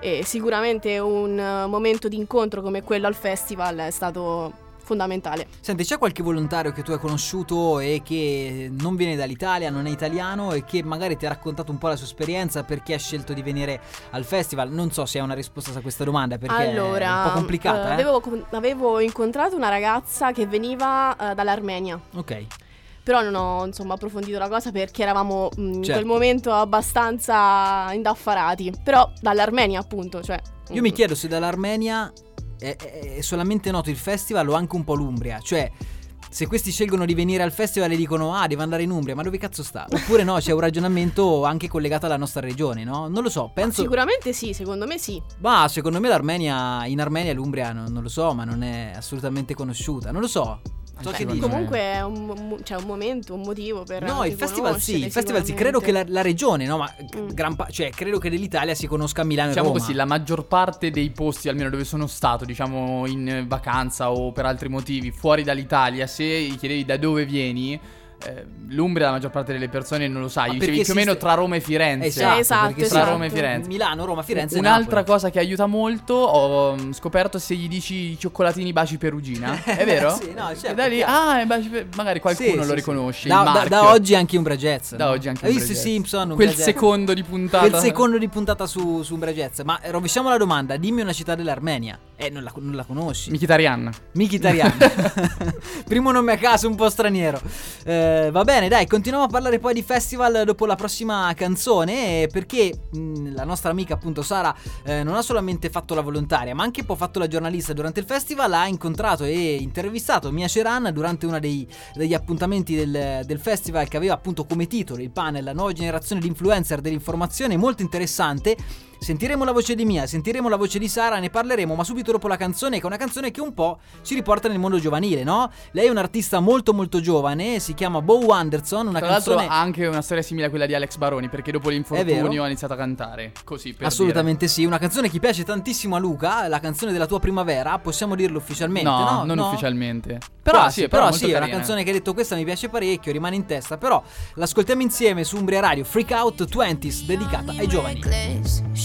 Speaker 1: e sicuramente un momento di incontro come quello al festival è stato fondamentale.
Speaker 3: Senti, c'è qualche volontario che tu hai conosciuto e che non viene dall'Italia, non è italiano e che magari ti ha raccontato un po' la sua esperienza perché ha scelto di venire al festival? Non so se hai una risposta a questa domanda perché
Speaker 1: allora,
Speaker 3: è un po' complicata.
Speaker 1: eh,
Speaker 3: eh?
Speaker 1: avevo, avevo incontrato una ragazza che veniva eh, dall'Armenia.
Speaker 3: Ok.
Speaker 1: Però non ho insomma approfondito la cosa perché eravamo mh, in
Speaker 3: Certo.
Speaker 1: quel momento abbastanza indaffarati. Però dall'Armenia, appunto, cioè.
Speaker 3: Io mi chiedo se dall'Armenia è, è- solamente noto il festival o anche un po' l'Umbria. Cioè, se questi scelgono di venire al festival e dicono ah, devo andare in Umbria, ma dove cazzo sta? Oppure no, c'è un ragionamento anche collegato alla nostra regione, no? Non lo so, penso...
Speaker 1: Sicuramente sì, secondo me sì.
Speaker 3: Ma secondo me l'Armenia, in Armenia l'Umbria non, non lo so, ma non è assolutamente conosciuta. Non lo so. So
Speaker 4: Beh,
Speaker 3: dici.
Speaker 4: me-
Speaker 1: Comunque è un, cioè, un momento, un motivo per.
Speaker 3: No, il festival sì, il festival sì, credo che la, la regione, no, ma gran pa- cioè credo che dell'Italia si conosca Milano
Speaker 4: Diciamo
Speaker 3: e Roma.
Speaker 4: così, la maggior parte dei posti, almeno dove sono stato, diciamo in vacanza o per altri motivi, fuori dall'Italia, se gli chiedevi da dove vieni, eh, l'Umbria la maggior parte delle persone non lo sa.
Speaker 3: Perché
Speaker 4: dicevi più o meno tra Roma e Firenze.
Speaker 3: Esatto,
Speaker 1: Esatto, esatto.
Speaker 4: Tra Roma e Firenze.
Speaker 3: Milano, Roma, Firenze
Speaker 4: Un'altra
Speaker 3: Napoli.
Speaker 4: cosa che aiuta molto, ho mm, scoperto se gli dici cioccolatini baci perugina. È vero?
Speaker 3: Sì, no, certo,
Speaker 4: E da lì, ah, per- magari qualcuno
Speaker 3: Sì,
Speaker 4: lo
Speaker 3: sì,
Speaker 4: riconosce.
Speaker 3: sì. Da, da- da oggi anche Umbra Jazz.
Speaker 4: Da oggi anche
Speaker 3: Hai visto
Speaker 4: Jazz.
Speaker 3: Simpson? Umbra
Speaker 4: Quel
Speaker 3: Jazz?
Speaker 4: secondo di puntata.
Speaker 3: Quel secondo di puntata su, su Umbra Jazz. Ma rovesciamo la domanda: dimmi una città dell'Armenia. Eh, non la, non la conosci.
Speaker 4: Mkhitaryan.
Speaker 3: Mkhitaryan. Primo nome a caso, un po' straniero. Eh, va bene, dai, continuiamo a parlare poi di festival dopo la prossima canzone. eh, Perché mh, la nostra amica, appunto, Sara, eh, non ha solamente fatto la volontaria, ma anche poi fatto la giornalista durante il festival. Ha incontrato e intervistato Mia Ceran durante uno dei- degli appuntamenti del, del festival che aveva appunto come titolo il panel La nuova generazione di influencer dell'informazione, molto interessante. Sentiremo la voce di Mia, sentiremo la voce di Sara, ne parleremo, ma subito dopo la canzone, che è una canzone che un po' ci riporta nel mondo giovanile, no? Lei è un'artista molto molto giovane, si chiama Bo Anderson, una
Speaker 4: Tra l'altro
Speaker 3: canzone...
Speaker 4: ha anche una storia simile a quella di Alex Baroni, perché dopo l'infortunio ha iniziato a cantare. Così per
Speaker 3: Assolutamente sì, una canzone che piace tantissimo a Luca, la canzone della tua primavera, possiamo dirlo ufficialmente,
Speaker 4: dire.
Speaker 3: no?
Speaker 4: No, non
Speaker 3: No?
Speaker 4: ufficialmente. Però
Speaker 3: Quasi,
Speaker 4: sì,
Speaker 3: però,
Speaker 4: molto
Speaker 3: sì, è una canzone che hai detto questa mi piace parecchio, rimane in testa, però l'ascoltiamo insieme su Umbria Radio Freak Out 20s dedicata ai giovani.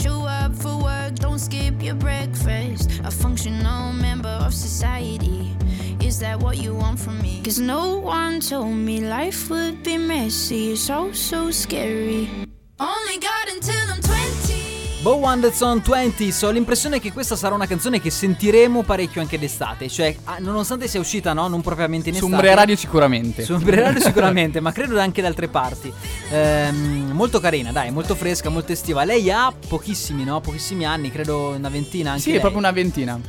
Speaker 9: Show up for work, don't skip your breakfast. A functional member of society. Is that what you want from me? Cause no one told me life would be messy. It's all so scary.
Speaker 3: Bo Anderson 20s, ho l'impressione che questa sarà una canzone che sentiremo parecchio anche d'estate, cioè ah, nonostante sia uscita no, non propriamente in
Speaker 4: Su
Speaker 3: estate.
Speaker 4: Umbria Radio sicuramente.
Speaker 3: Su Umbria Radio sicuramente, ma credo anche da altre parti. Ehm, molto carina, dai, molto fresca, molto estiva. Lei ha pochissimi, no? Pochissimi anni, credo una ventina anche
Speaker 4: Sì, è
Speaker 3: lei.
Speaker 4: proprio una ventina.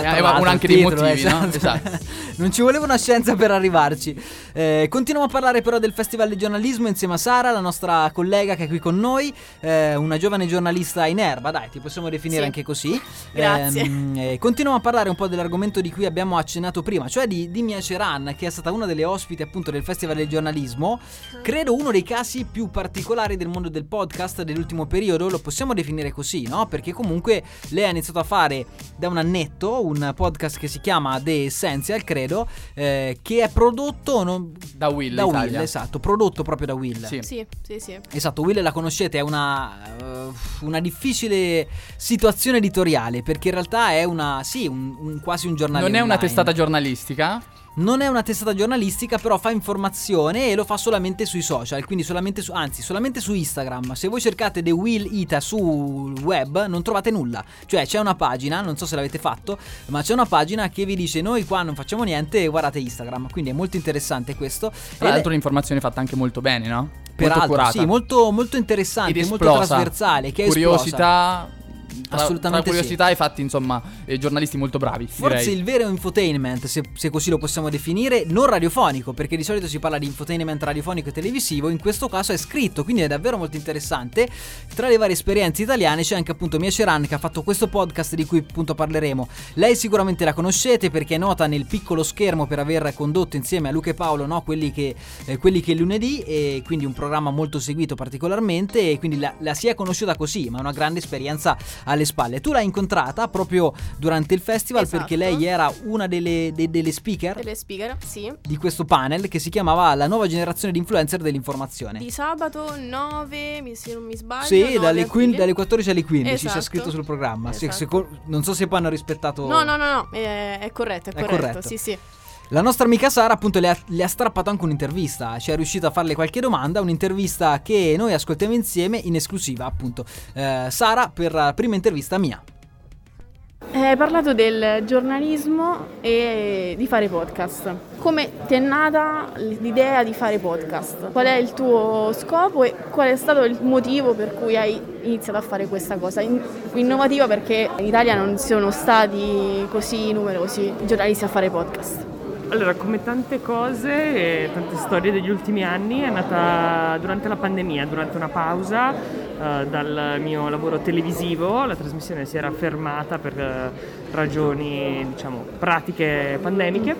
Speaker 4: Eh,
Speaker 3: l'altro,
Speaker 4: uno anche
Speaker 3: il
Speaker 4: dei
Speaker 3: titolo,
Speaker 4: motivi, no?
Speaker 3: esatto.
Speaker 4: Esatto.
Speaker 3: non ci voleva una scienza per arrivarci. Eh, continuiamo a parlare però del Festival di giornalismo insieme a Sara, la nostra collega che è qui con noi, eh, una giovane giornalista in erba, dai, ti possiamo definire
Speaker 1: Sì.
Speaker 3: anche così.
Speaker 1: Grazie.
Speaker 3: Ehm, eh, continuiamo a parlare un po' dell'argomento di cui abbiamo accennato prima, cioè di, di Mia Ceran, che è stata una delle ospiti appunto del Festival del giornalismo. Credo uno dei casi più particolari del mondo del podcast dell'ultimo periodo, lo possiamo definire così, no? Perché comunque lei ha iniziato a fare da un annetto un podcast che si chiama The Essential, credo, eh, che è prodotto non-
Speaker 4: Da Will
Speaker 3: da Will, esatto, prodotto proprio da Will.
Speaker 4: Sì.
Speaker 1: Sì, sì, sì.
Speaker 3: Esatto, Will la conoscete, è una, eh, una difficile situazione editoriale perché in realtà è una, sì, un, un- quasi un giornale.
Speaker 4: Non è una
Speaker 3: online.
Speaker 4: testata giornalistica.
Speaker 3: Non è una testata giornalistica, però fa informazione e lo fa solamente sui social, quindi solamente su, anzi, solamente su Instagram. Se voi cercate The Will Ita sul web non trovate nulla. Cioè c'è una pagina, non so se l'avete fatto, ma c'è una pagina che vi dice noi qua non facciamo niente, guardate Instagram. Quindi è molto interessante questo.
Speaker 4: Tra
Speaker 3: è-
Speaker 4: l'altro l'informazione è fatta anche molto bene, no? molto
Speaker 3: Peraltro,
Speaker 4: curata.
Speaker 3: sì, molto, molto interessante, molto trasversale, che.
Speaker 4: Curiosità. Tra,
Speaker 3: Assolutamente
Speaker 4: tra curiosità e fatti, insomma, eh, giornalisti molto bravi.
Speaker 3: Forse
Speaker 4: direi.
Speaker 3: il vero infotainment, se, se così lo possiamo definire, non radiofonico, perché di solito si parla di infotainment radiofonico e televisivo, in questo caso è scritto, quindi è davvero molto interessante. Tra le varie esperienze italiane c'è anche appunto Mia Ceran che ha fatto questo podcast di cui appunto parleremo. Lei sicuramente la conoscete perché è nota nel piccolo schermo per aver condotto insieme a Luca e Paolo no, quelli, che, eh, quelli che è lunedì e quindi un programma molto seguito particolarmente e quindi la, la si è conosciuta così, ma è una grande esperienza alle spalle. Tu l'hai incontrata proprio durante il festival
Speaker 1: Esatto.
Speaker 3: perché lei era una delle, de- delle speaker
Speaker 1: Delle speaker, sì.
Speaker 3: di questo panel che si chiamava La nuova generazione di influencer dell'informazione.
Speaker 1: Di sabato 9, mi- se non mi sbaglio.
Speaker 3: Sì,
Speaker 1: 9
Speaker 3: dalle. 15 dalle 14 alle 15 c'è
Speaker 1: Esatto.
Speaker 3: scritto sul programma.
Speaker 1: Esatto.
Speaker 3: seco- non so se poi hanno rispettato.
Speaker 1: No, no, no, no, è, è corretto, è
Speaker 3: È
Speaker 1: corretto,
Speaker 3: corretto.
Speaker 1: sì, sì.
Speaker 3: La nostra amica Sara appunto le ha, le ha strappato anche un'intervista, ci è riuscita a farle qualche domanda, un'intervista che noi ascoltiamo insieme in esclusiva appunto. Eh, Sara per la prima intervista mia.
Speaker 1: Hai parlato del giornalismo e di fare podcast. Come ti è nata l'idea di fare podcast? Qual è il tuo scopo e qual è stato il motivo per cui hai iniziato a fare questa cosa? In- innovativa perché in Italia non sono stati così numerosi giornalisti a fare podcast.
Speaker 10: Allora, come tante cose e tante storie degli ultimi anni, è nata durante la pandemia, durante una pausa eh, dal mio lavoro televisivo. La trasmissione si era fermata per eh, ragioni, diciamo, pratiche pandemiche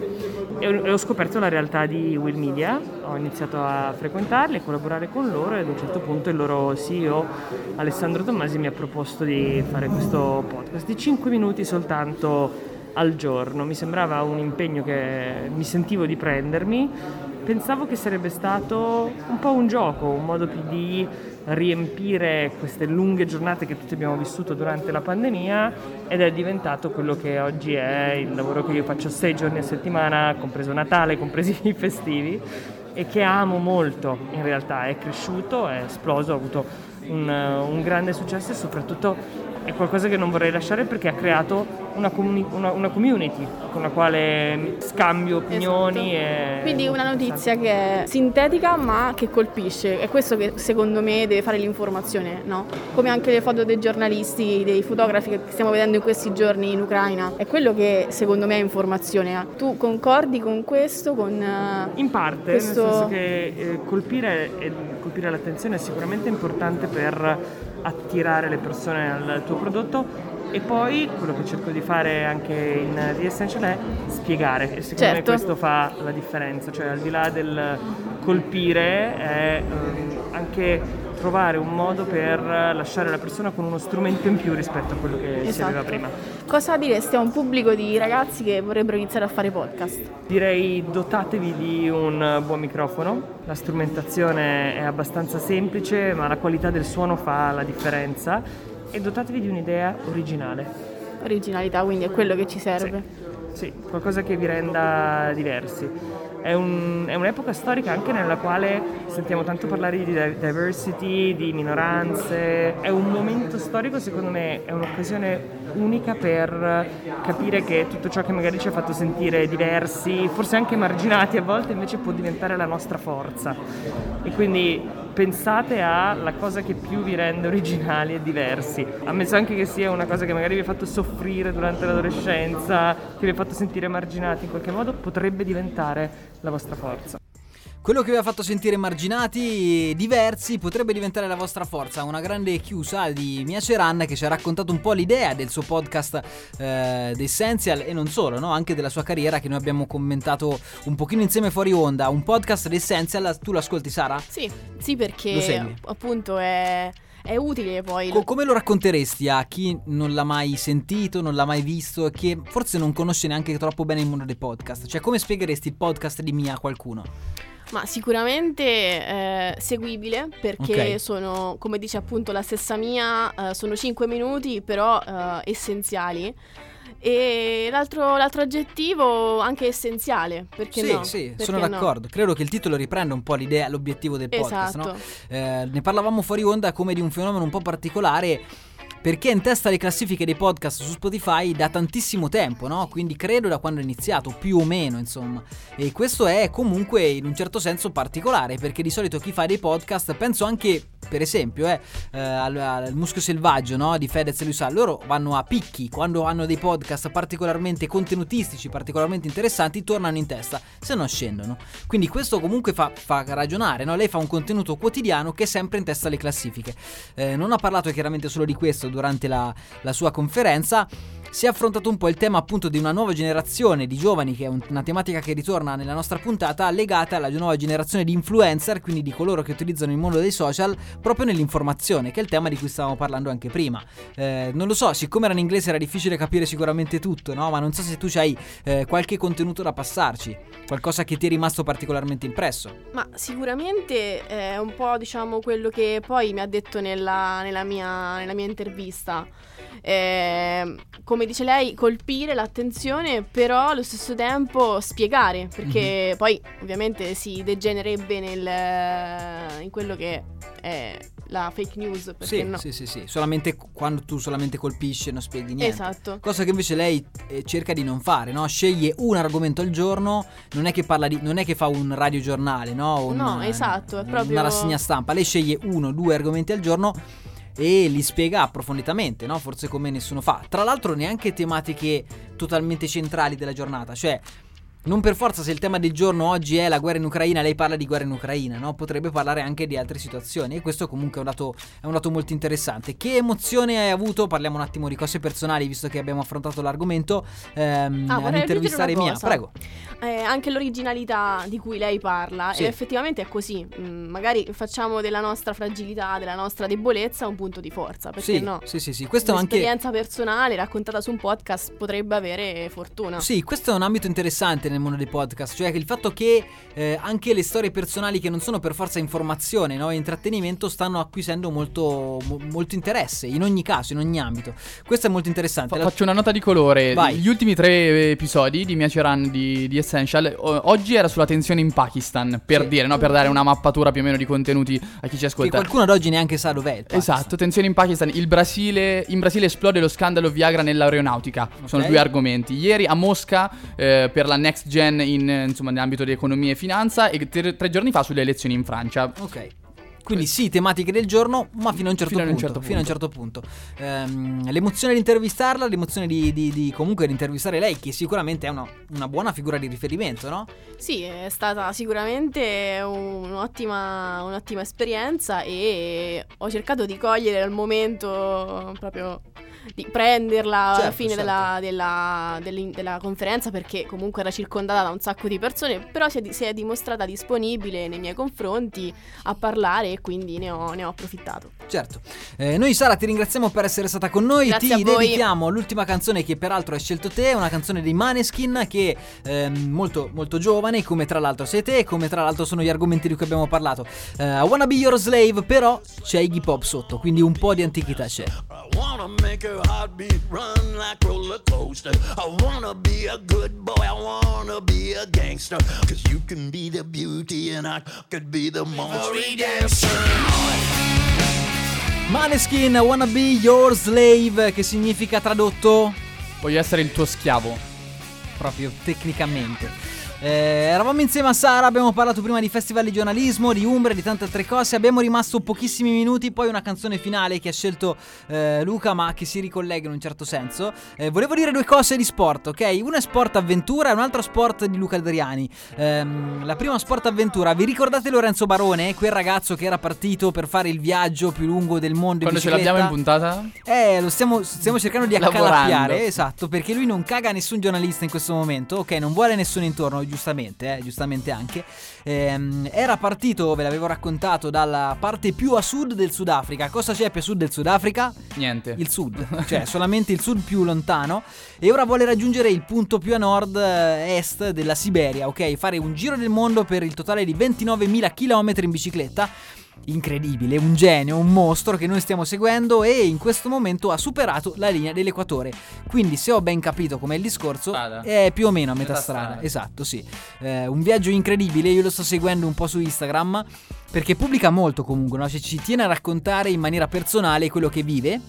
Speaker 10: e ho, scoperto la realtà di Will Media. Ho iniziato a frequentarli, a collaborare con loro e ad un certo punto il loro CEO Alessandro Tommasi mi ha proposto di fare questo podcast di 5 minuti soltanto al giorno. Mi sembrava un impegno che mi sentivo di prendermi. Pensavo che sarebbe stato un po' un gioco, un modo di riempire queste lunghe giornate che tutti abbiamo vissuto durante la pandemia ed è diventato quello che oggi è il lavoro che io faccio sei giorni a settimana, compreso Natale, compresi i festivi e che amo molto in realtà, è cresciuto, è esploso, ha avuto un, un grande successo e soprattutto è qualcosa che non vorrei lasciare perché ha creato una, comuni- una- una community con la quale scambio opinioni e...
Speaker 1: Quindi una notizia che è sintetica ma che colpisce. È questo che secondo me deve fare l'informazione, no? Come anche le foto dei giornalisti, dei fotografi che stiamo vedendo in questi giorni in Ucraina. È quello che secondo me è informazione. Tu concordi con questo? Con, eh,
Speaker 10: In parte,
Speaker 1: questo...
Speaker 10: nel senso che eh, colpire, e colpire l'attenzione è sicuramente importante per attirare le persone al tuo prodotto e poi quello che cerco di fare anche in The Essential è spiegare e secondo
Speaker 1: Certo.
Speaker 10: me questo fa la differenza, cioè al di là del colpire è ehm, anche trovare un modo per lasciare la persona con uno strumento in più rispetto a quello che si
Speaker 1: Esatto.
Speaker 10: aveva prima.
Speaker 1: Cosa diresti a un pubblico di ragazzi che vorrebbero iniziare a fare podcast?
Speaker 10: Direi dotatevi di un buon microfono, la strumentazione è abbastanza semplice ma la qualità del suono fa la differenza e dotatevi di un'idea originale.
Speaker 1: Originalità, quindi è quello che ci serve.
Speaker 10: Sì, qualcosa che vi renda diversi. È, un- è un'epoca storica anche nella quale sentiamo tanto parlare di di- diversity, di minoranze. È un momento storico, secondo me, è un'occasione unica per capire che tutto ciò che magari ci ha fatto sentire diversi, forse anche marginati a volte, invece può diventare la nostra forza. E quindi pensate alla cosa che più vi rende originali e diversi. Ammesso anche che sia una cosa che magari vi ha fatto soffrire durante l'adolescenza, che vi ha fatto sentire marginati in qualche modo, potrebbe diventare la vostra forza.
Speaker 3: Quello che vi ha fatto sentire marginati, diversi, potrebbe diventare la vostra forza. Una grande chiusa di Mia Ceran che ci ha raccontato un po' l'idea del suo podcast eh, The Essential e non solo, no? anche della sua carriera che noi abbiamo commentato un pochino insieme fuori onda. Un podcast The Essential, tu lo ascolti Sara?
Speaker 1: Sì, sì perché appunto è, è utile poi.
Speaker 3: Co- come lo racconteresti a chi non l'ha mai sentito, non l'ha mai visto e che forse non conosce neanche troppo bene il mondo dei podcast? Cioè come spiegheresti il podcast di Mia a qualcuno?
Speaker 1: Ma sicuramente eh, seguibile perché
Speaker 3: Ok.
Speaker 1: sono, come dice appunto la stessa mia, eh, sono 5 minuti però eh, essenziali. E l'altro, l'altro aggettivo anche essenziale, perché
Speaker 3: sì,
Speaker 1: no?
Speaker 3: sì,
Speaker 1: Perché
Speaker 3: sono
Speaker 1: no?
Speaker 3: d'accordo. Credo che il titolo riprenda un po' l'idea, l'obiettivo del podcast,
Speaker 1: Esatto.
Speaker 3: no? Eh, ne parlavamo fuori onda come di un fenomeno un po' particolare. Perché è in testa alle classifiche dei podcast su Spotify da tantissimo tempo, no? Quindi credo da quando è iniziato, più o meno, insomma. E questo è comunque in un certo senso particolare, perché di solito chi fa dei podcast, penso anche, per esempio, eh, eh, al, al Muschio Selvaggio, no? Di Fedez e Luisa, loro vanno a picchi, quando hanno dei podcast particolarmente contenutistici, particolarmente interessanti, tornano in testa, se no scendono. Quindi questo comunque fa, fa ragionare, no? Lei fa un contenuto quotidiano che è sempre in testa alle classifiche. Eh, non ha parlato chiaramente solo di questo durante la, la sua conferenza. Si è affrontato un po' il tema appunto di una nuova generazione di giovani, che è un- una tematica che ritorna nella nostra puntata, legata alla nuova generazione di influencer, quindi di coloro che utilizzano il mondo dei social proprio nell'informazione, che è il tema di cui stavamo parlando anche prima. Eh, non lo so, siccome era in inglese era difficile capire sicuramente tutto, no? Ma non so se tu hai eh, qualche contenuto da passarci, qualcosa che ti è rimasto particolarmente impresso.
Speaker 1: Ma sicuramente è un po' diciamo quello che poi mi ha detto nella, nella mia, nella mia intervista. Eh, come dice lei, colpire l'attenzione, però allo stesso tempo spiegare, perché poi ovviamente si degenererebbe nel, in quello che è la fake news.
Speaker 3: Sì,
Speaker 1: no?
Speaker 3: sì, sì, sì, solamente quando tu solamente colpisci e non spieghi niente.
Speaker 1: Esatto.
Speaker 3: Cosa che invece lei eh, cerca di non fare, no? Sceglie un argomento al giorno, non è che parla di non è che fa un radiogiornale, no? Un-
Speaker 1: No, esatto, è proprio-
Speaker 3: una rassegna stampa. Lei sceglie uno, due argomenti al giorno e li spiega approfonditamente, no? Forse come nessuno fa. Tra l'altro neanche tematiche totalmente centrali della giornata, cioè non per forza se il tema del giorno oggi è la guerra in Ucraina, lei parla di guerra in Ucraina, no? Potrebbe parlare anche di altre situazioni e questo comunque è un dato, è un dato molto interessante. Che emozione hai avuto? Parliamo un attimo di cose personali visto che abbiamo affrontato l'argomento. Ehm,
Speaker 1: Ah,
Speaker 3: ad intervistare Mia, prego.
Speaker 1: Eh, anche l'originalità di cui lei parla,
Speaker 3: Sì.
Speaker 1: effettivamente è così. Mm, magari facciamo della nostra fragilità, della nostra debolezza un punto di forza. Perché
Speaker 3: Sì,
Speaker 1: no?
Speaker 3: sì, sì, sì, questo è anche
Speaker 1: Un'esperienza personale raccontata su un podcast potrebbe avere fortuna.
Speaker 3: Sì, questo è un ambito interessante nel mondo dei podcast, cioè il fatto che eh, anche le storie personali che non sono per forza informazione no, e intrattenimento stanno acquisendo molto, mo- molto interesse, in ogni caso, in ogni ambito. Questo è molto interessante.
Speaker 4: Fa-
Speaker 3: La-
Speaker 4: faccio una nota di colore.
Speaker 3: Vai.
Speaker 4: Gli ultimi tre episodi di Mia Ceran di, di Essential o- oggi era sulla tensione in Pakistan, per
Speaker 3: Sì.
Speaker 4: dire, no? per dare una mappatura più o meno di contenuti a chi ci
Speaker 3: che
Speaker 4: ascolta.
Speaker 3: qualcuno ad oggi neanche sa dov'è il Pakistan.
Speaker 4: Esatto, tensione in Pakistan. Il Brasile, in Brasile esplode lo scandalo Viagra nell'aeronautica. Sono
Speaker 3: Ok.
Speaker 4: due argomenti. Ieri a Mosca eh, per la next gen in, eh, insomma, nell'ambito di economia e finanza e tre, tre giorni fa sulle elezioni in Francia.
Speaker 3: Ok. Quindi sì, tematiche del giorno, ma fino a un certo
Speaker 4: Fino ad un
Speaker 3: punto.
Speaker 4: certo
Speaker 3: Fino a un certo punto. Ehm, l'emozione di intervistarla, l'emozione di, di- di comunque di intervistare lei, che sicuramente è una, una buona figura di riferimento, no?
Speaker 1: Sì, è stata sicuramente un'ottima, un'ottima esperienza e ho cercato di cogliere al momento proprio di prenderla alla
Speaker 3: Certo,
Speaker 1: fine
Speaker 3: certo.
Speaker 1: della, della- della conferenza perché comunque era circondata da un sacco di persone, però si è, si è dimostrata disponibile nei miei confronti a parlare e quindi ne ho, ne ho approfittato.
Speaker 3: Certo. Eh, noi Sara ti ringraziamo per essere stata con noi.
Speaker 1: Grazie
Speaker 3: ti
Speaker 1: a
Speaker 3: dedichiamo l'ultima canzone che peraltro hai scelto te, una canzone dei Maneskin che è ehm, molto molto giovane, come tra l'altro sei te, come tra l'altro sono gli argomenti di cui abbiamo parlato. Eh, I wanna be your slave, però c'è Iggy Pop sotto, quindi un po' di antichità c'è.
Speaker 11: I wanna make her heartbeat run like roller coaster. I wanna be a good boy. I wanna be a gangster. Cause you can be the beauty and I could be the monster.
Speaker 3: Maneskin, I wanna be your slave, che significa tradotto
Speaker 4: Voglio essere il tuo schiavo.
Speaker 3: proprio tecnicamente. Eh, eravamo insieme a Sara, abbiamo parlato prima di festival di giornalismo, di Umbria, di tante altre cose. Abbiamo rimasto pochissimi minuti, poi una canzone finale che ha scelto eh, Luca, ma che si ricollega in un certo senso. Eh, volevo dire due cose di sport, ok? Una è sport avventura e un altro sport di Luca Adriani. Ehm, la prima sport avventura, vi ricordate Lorenzo Barone, quel ragazzo che era partito per fare il viaggio più lungo del mondo
Speaker 4: Quando ce l'abbiamo in puntata?
Speaker 3: Eh, lo stiamo, stiamo cercando di accalappiare, esatto, perché lui non caga nessun giornalista in questo momento, ok, non vuole nessuno intorno, giustamente, eh, giustamente anche. Ehm, era partito, ve l'avevo raccontato, dalla parte più a sud del Sudafrica. Cosa c'è più a sud del Sudafrica?
Speaker 4: Niente.
Speaker 3: Il sud, cioè solamente il sud più lontano. E ora vuole raggiungere il punto più a nord-est della Siberia, ok? Fare un giro del mondo per il totale di 29.000 km in bicicletta. Incredibile, un genio, un mostro che noi stiamo seguendo e in questo momento ha superato la linea dell'equatore. Quindi, se ho ben capito com'è il discorso,
Speaker 4: Strada.
Speaker 3: è più o meno a metà,
Speaker 4: Metà
Speaker 3: strada.
Speaker 4: strada.
Speaker 3: Esatto, sì. Eh, un viaggio incredibile, io lo sto seguendo un po' su Instagram perché pubblica molto comunque, no? Cioè, ci tiene a raccontare in maniera personale quello che vive.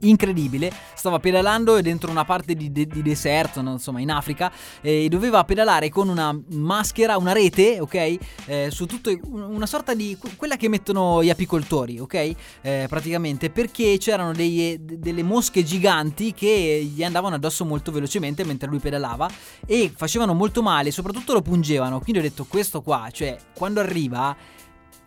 Speaker 3: Incredibile, stava pedalando dentro una parte di, de- di deserto, insomma in Africa, e doveva pedalare con una maschera, una rete, ok? Eh, su tutto una sorta di quella che mettono gli apicoltori, ok? Eh, praticamente perché c'erano dei- de- delle mosche giganti che gli andavano addosso molto velocemente mentre lui pedalava e facevano molto male, soprattutto lo pungevano. Quindi ho detto questo qua, cioè quando arriva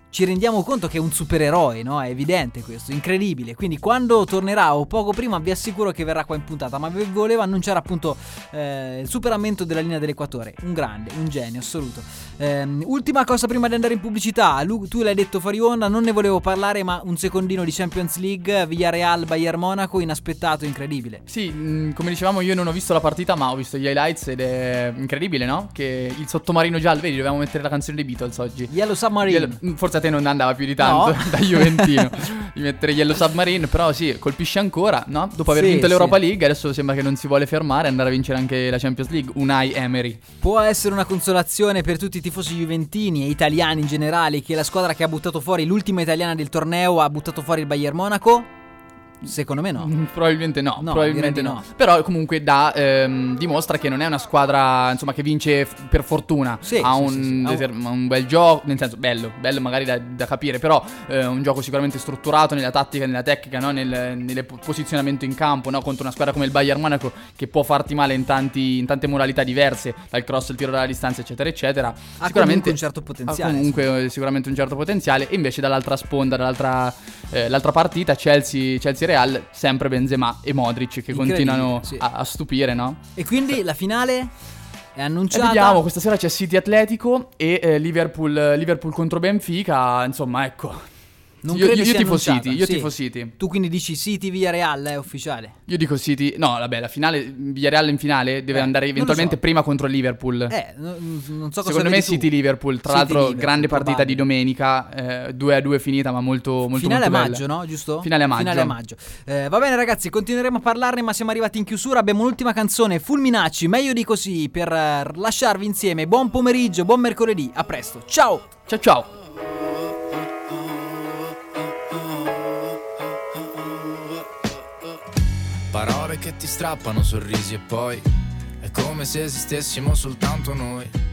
Speaker 3: ci rendiamo conto che è un supereroe, no? È evidente questo, incredibile. Quindi quando tornerà o poco prima vi assicuro che verrà qua in puntata, ma vi volevo annunciare appunto eh, il superamento della linea dell'equatore. Un grande, un genio assoluto. Ehm, ultima cosa prima di andare in pubblicità, Lu- tu l'hai detto fuori onda, non ne volevo parlare, ma un secondino di Champions League, Villarreal, Bayern Monaco, inaspettato, incredibile.
Speaker 4: Sì, mh, come dicevamo io non ho visto la partita ma ho visto gli highlights ed è incredibile, no? Che il sottomarino giallo, vedi, dovevamo mettere la canzone dei Beatles oggi.
Speaker 3: Yellow Submarine.
Speaker 4: Yellow- mh, forse a te non andava più di tanto
Speaker 3: No.
Speaker 4: da Juventino di mettere Yellow Submarine, però sì, colpisce ancora, no? Dopo aver
Speaker 3: Sì,
Speaker 4: vinto l'Europa
Speaker 3: sì.
Speaker 4: League adesso sembra che non si vuole fermare e andare a vincere anche la Champions League, Unai Emery.
Speaker 3: Può essere una consolazione per tutti i tifosi juventini e italiani in generale che la squadra che ha buttato fuori l'ultima italiana del torneo ha buttato fuori il Bayern Monaco? Secondo me no.
Speaker 4: Mm, Probabilmente no,
Speaker 3: No,
Speaker 4: probabilmente no.
Speaker 3: no.
Speaker 4: Però comunque dà, ehm, dimostra che non è una squadra insomma, che vince f- per fortuna.
Speaker 3: Sì,
Speaker 4: ha
Speaker 3: sì,
Speaker 4: un,
Speaker 3: sì. Ha un-
Speaker 4: bel gioco, nel senso bello, bello magari da, da capire, però eh, un gioco sicuramente strutturato nella tattica, nella tecnica, no? nel, nel po- posizionamento in campo, no? contro una squadra come il Bayern Monaco che può farti male in, tanti- in tante modalità diverse, dal cross, il tiro dalla distanza, eccetera, eccetera.
Speaker 3: Ha comunque un certo potenziale,
Speaker 4: Ha comunque eh, sicuramente un certo potenziale. E invece dall'altra sponda, dall'altra eh, l'altra partita, Chelsea, Chelsea-Real, sempre Benzema e Modric che continuano
Speaker 3: sì.
Speaker 4: a, a stupire, no?
Speaker 3: E quindi la finale è
Speaker 4: E
Speaker 3: annunciata.
Speaker 4: vediamo, questa sera c'è City Atletico e eh, Liverpool, Liverpool contro Benfica, insomma, ecco.
Speaker 3: Non
Speaker 4: io
Speaker 3: credi
Speaker 4: io
Speaker 3: sia
Speaker 4: tifo City, io
Speaker 3: sì.
Speaker 4: tifo City.
Speaker 3: Tu quindi dici City via Real è ufficiale.
Speaker 4: Io dico City. No, vabbè, la finale Villarreal in finale deve
Speaker 3: Eh,
Speaker 4: andare eventualmente
Speaker 3: so.
Speaker 4: prima contro Liverpool.
Speaker 3: Eh, no- non so cosa
Speaker 4: Secondo me. City Liverpool, tra
Speaker 3: City
Speaker 4: l'altro
Speaker 3: Liverpool,
Speaker 4: grande partita di
Speaker 3: probabile.
Speaker 4: domenica, 2 a 2 finita, ma molto molto
Speaker 3: Finale a
Speaker 4: molto
Speaker 3: maggio,
Speaker 4: bella.
Speaker 3: no? Giusto?
Speaker 4: Finale a maggio.
Speaker 3: Finale a maggio. Eh, va bene, ragazzi, continueremo a parlarne, ma siamo arrivati in chiusura. Abbiamo un'ultima canzone, Fulminacci, meglio di così, per eh, lasciarvi insieme. Buon pomeriggio, buon mercoledì. A presto. Ciao.
Speaker 4: Ciao ciao.
Speaker 12: Che ti strappano sorrisi e poi è come se esistessimo soltanto noi.